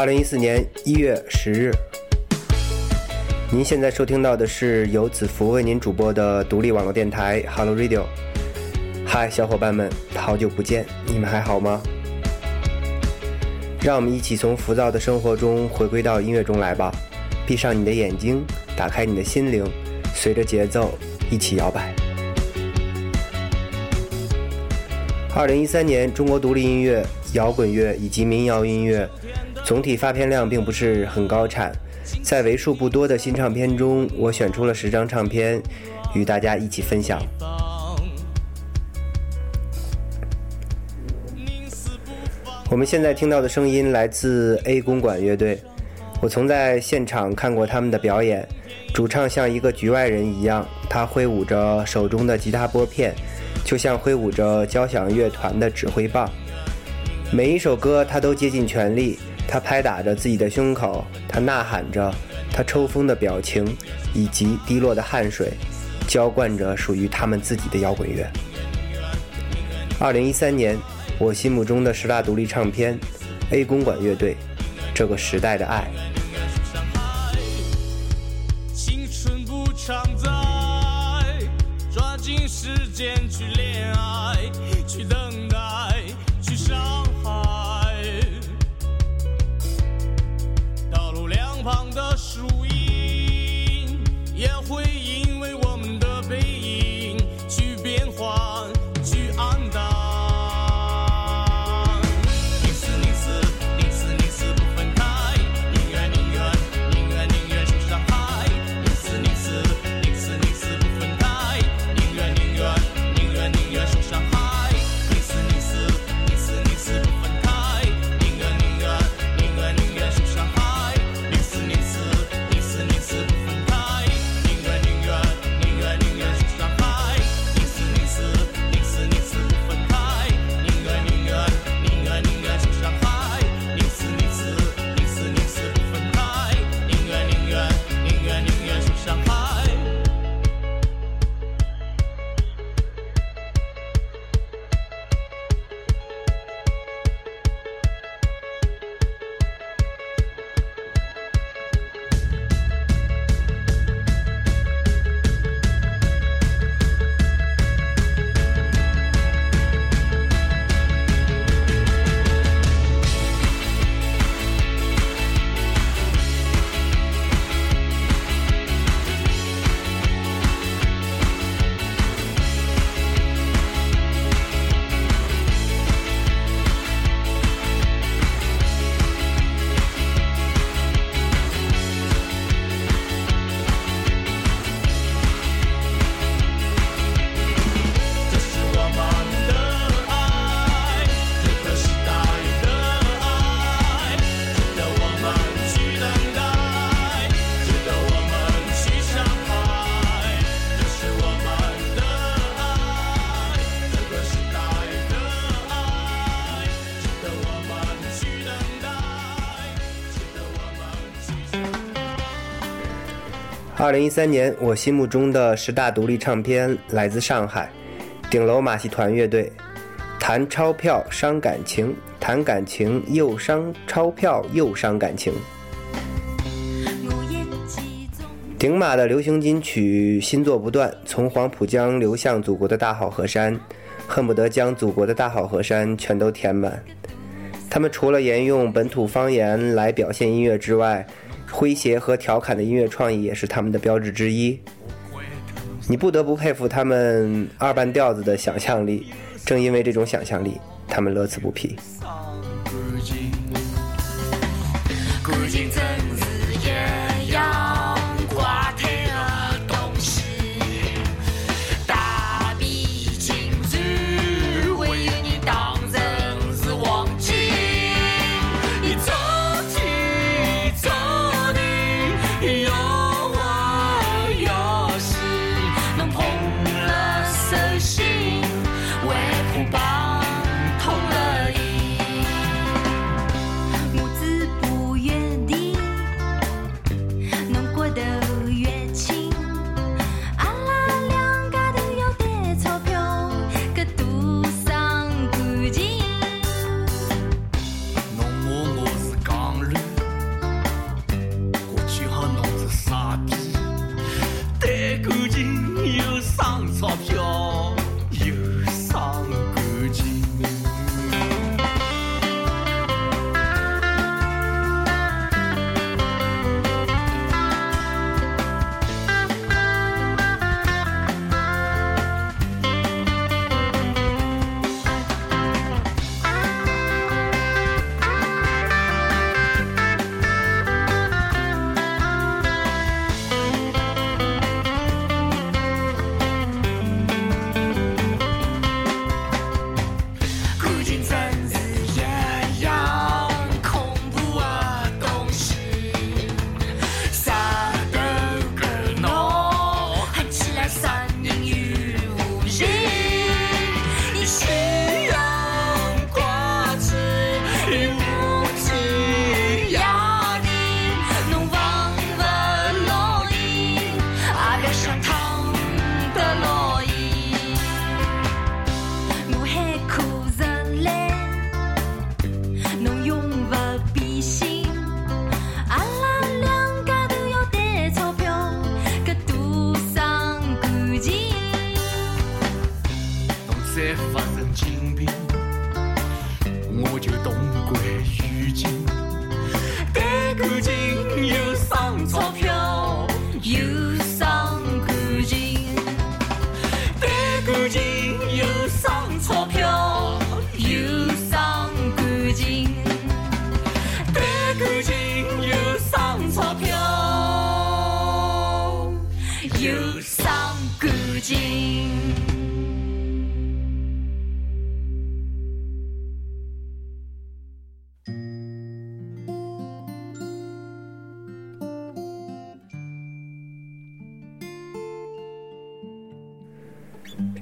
二零一四年一月十日，您现在收听到的是由子福为您主播的独立网络电台 Hello Radio。嗨，小伙伴们，好久不见，你们还好吗？让我们一起从浮躁的生活中回归到音乐中来吧。闭上你的眼睛，打开你的心灵，随着节奏一起摇摆。二零一三年，中国独立音乐、摇滚乐以及民谣音乐总体发片量并不是很高产，在为数不多的新唱片中，我选出了十张唱片，与大家一起分享。我们现在听到的声音来自 A 公馆乐队，我曾在现场看过他们的表演，主唱像一个局外人一样，他挥舞着手中的吉他拨片。就像挥舞着交响乐团的指挥棒，每一首歌他都竭尽全力，他拍打着自己的胸口，他呐喊着，他抽风的表情以及滴落的汗水，浇灌着属于他们自己的摇滚乐。二零一三年，我心目中的十大独立唱片，A 公馆乐队，这个时代的爱。青春不常在。抓紧时间去恋爱，也会二零一三年，我心目中的十大独立唱片来自上海顶楼马戏团乐队。谈钞票伤感情，谈感情又伤钞票又伤感情。顶马的流行金曲新作不断，从黄浦江流向祖国的大好河山，恨不得将祖国的大好河山全都填满。他们除了沿用本土方言来表现音乐之外，诙谐和调侃的音乐创意也是他们的标志之一，你不得不佩服他们二半调子的想象力。正因为这种想象力，他们乐此不疲。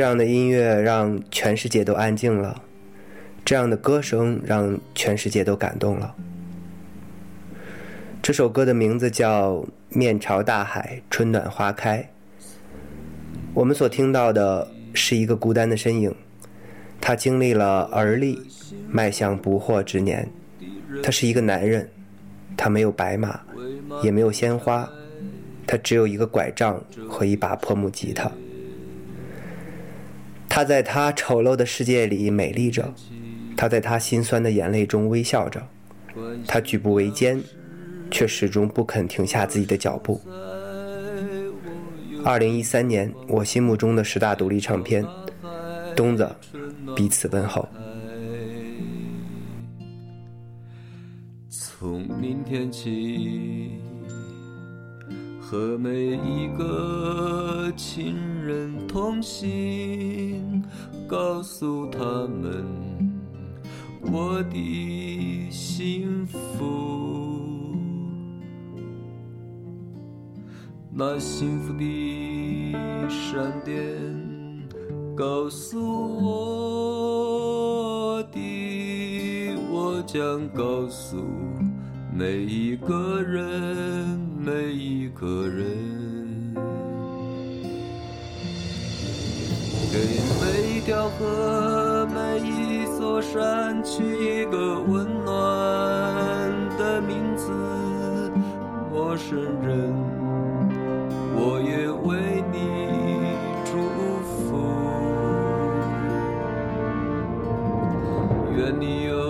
这样的音乐让全世界都安静了，这样的歌声让全世界都感动了。这首歌的名字叫《面朝大海，春暖花开》。我们所听到的是一个孤单的身影，他经历了而立，迈向不惑之年。他是一个男人，他没有白马，也没有鲜花，他只有一个拐杖和一把破木吉他。他在他丑陋的世界里美丽着，他在他心酸的眼泪中微笑着，他举步维艰，却始终不肯停下自己的脚步。二零一三年，我心目中的十大独立唱片，东子彼此问候。从明天起，和每一个亲人同行，告诉他们我的幸福。那幸福的闪电告诉我的，我将告诉每一个人，每一个人，给每一条河、每一座山取一个温暖的名字，陌生人。我也为你祝福，愿你有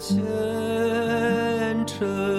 前程，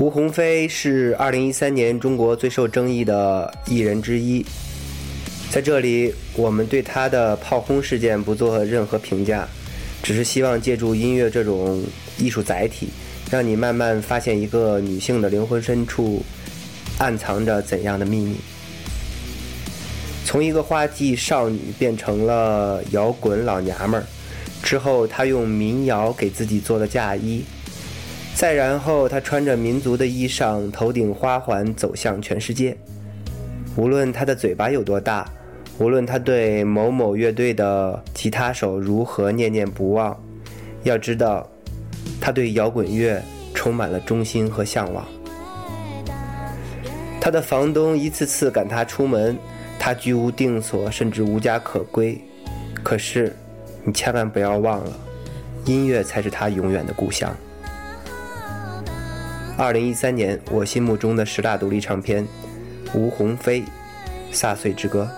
吴鸿飞是2013年中国最受争议的艺人之一。在这里，我们对他的炮轰事件不做任何评价，只是希望借助音乐这种艺术载体，让你慢慢发现一个女性的灵魂深处暗藏着怎样的秘密。从一个花季少女变成了摇滚老娘们儿，之后她用民谣给自己做了嫁衣，再然后他穿着民族的衣裳，头顶花环走向全世界。无论他的嘴巴有多大。无论他对某某乐队的吉他手如何念念不忘，要知道，他对摇滚乐充满了忠心和向往。他的房东一次次赶他出门，他居无定所，甚至无家可归。可是，你千万不要忘了，音乐才是他永远的故乡。二零一三年，我心目中的十大独立唱片，吴鸿飞，《撒碎之歌》。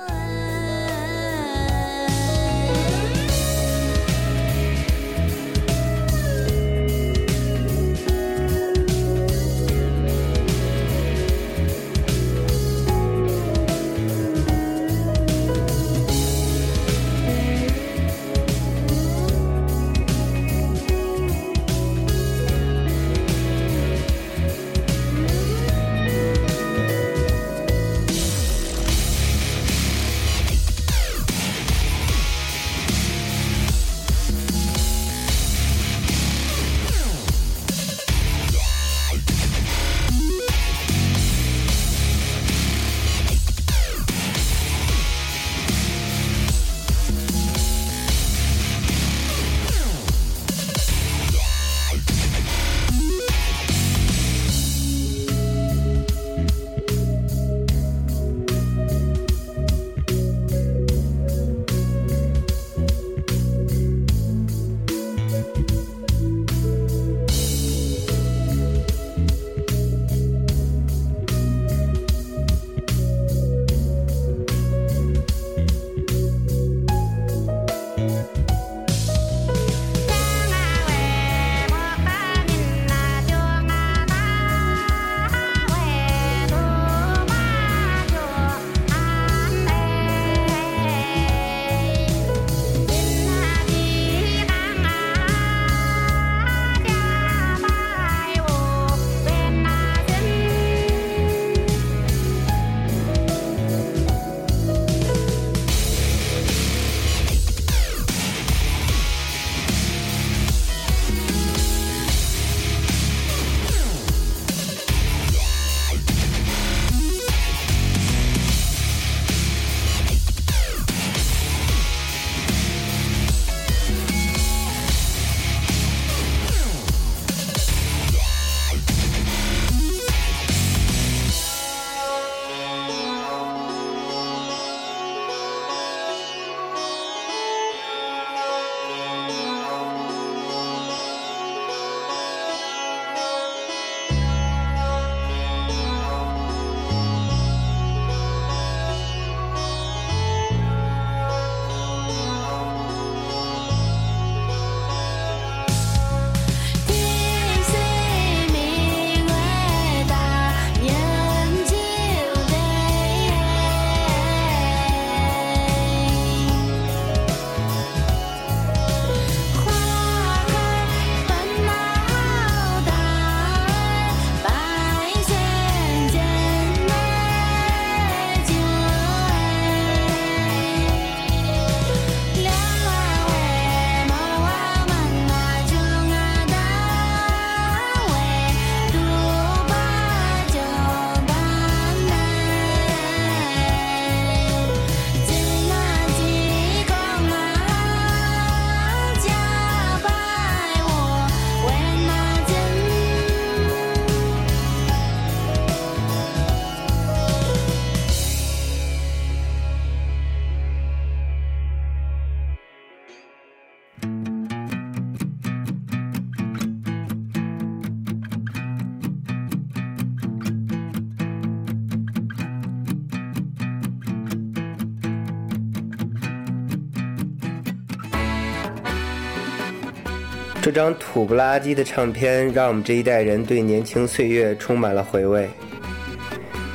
这张土不拉几的唱片，让我们这一代人对年轻岁月充满了回味。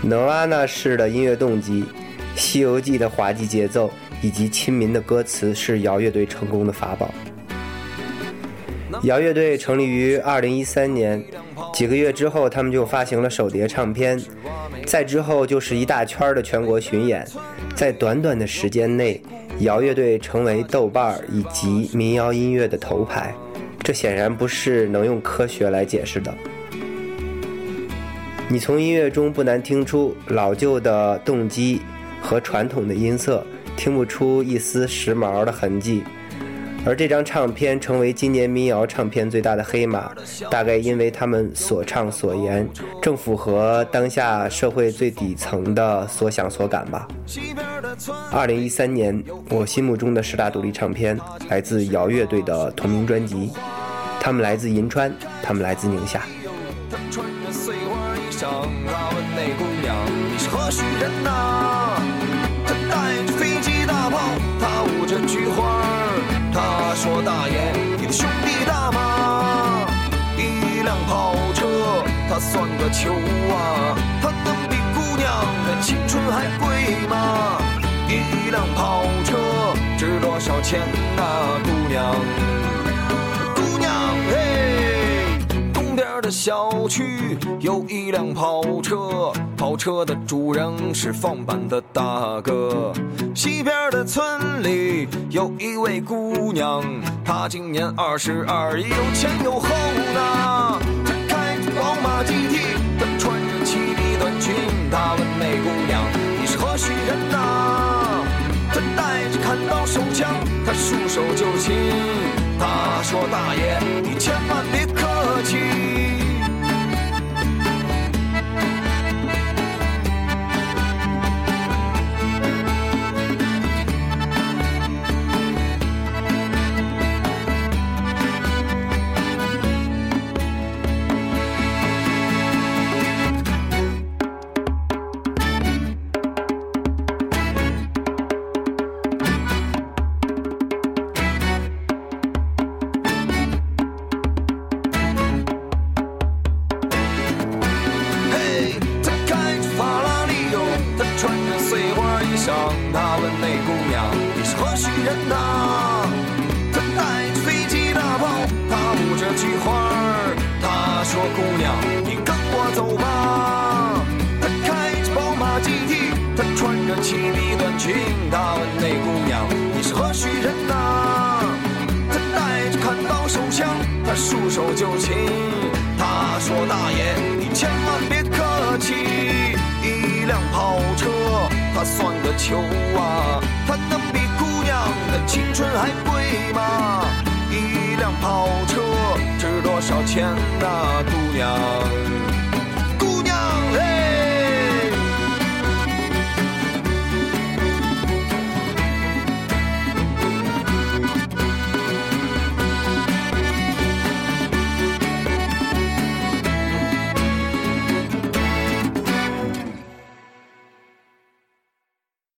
能阿那式的音乐动机，《西游记》的滑稽节奏，以及亲民的歌词，是摇乐队成功的法宝。摇乐队成立于2013年，几个月之后，他们就发行了首碟唱片，再之后就是一大圈的全国巡演，在短短的时间内，摇乐队成为豆瓣以及民谣音乐的头牌。这显然不是能用科学来解释的。你从音乐中不难听出老旧的动机和传统的音色，听不出一丝时髦的痕迹。而这张唱片成为今年民谣唱片最大的黑马，大概因为他们所唱所言正符合当下社会最底层的所想所感吧。二零一三年，我心目中的十大独立唱片来自摇乐队的同名专辑，他们来自银川，他们来自宁夏。他穿着碎花衣裳，他问那姑娘你是何许人呐？他带着飞机大炮，他舞着菊花儿。他说大爷，你的兄弟大吗？一辆跑车，它算个球啊！它能比姑娘的青春还贵吗？一辆跑车值多少钱呐、姑娘？姑娘嘿，东边的小区有一辆跑车，跑车的主人是放板的大哥。西边的村里有一位姑娘，她今年二十二，有前有后呢。束手就擒。他说：“大爷，你千万别他说：“大爷，你千万别客气，一辆跑车，它算个球啊！它能比姑娘的青春还贵吗？一辆跑车值多少钱呐、姑娘？”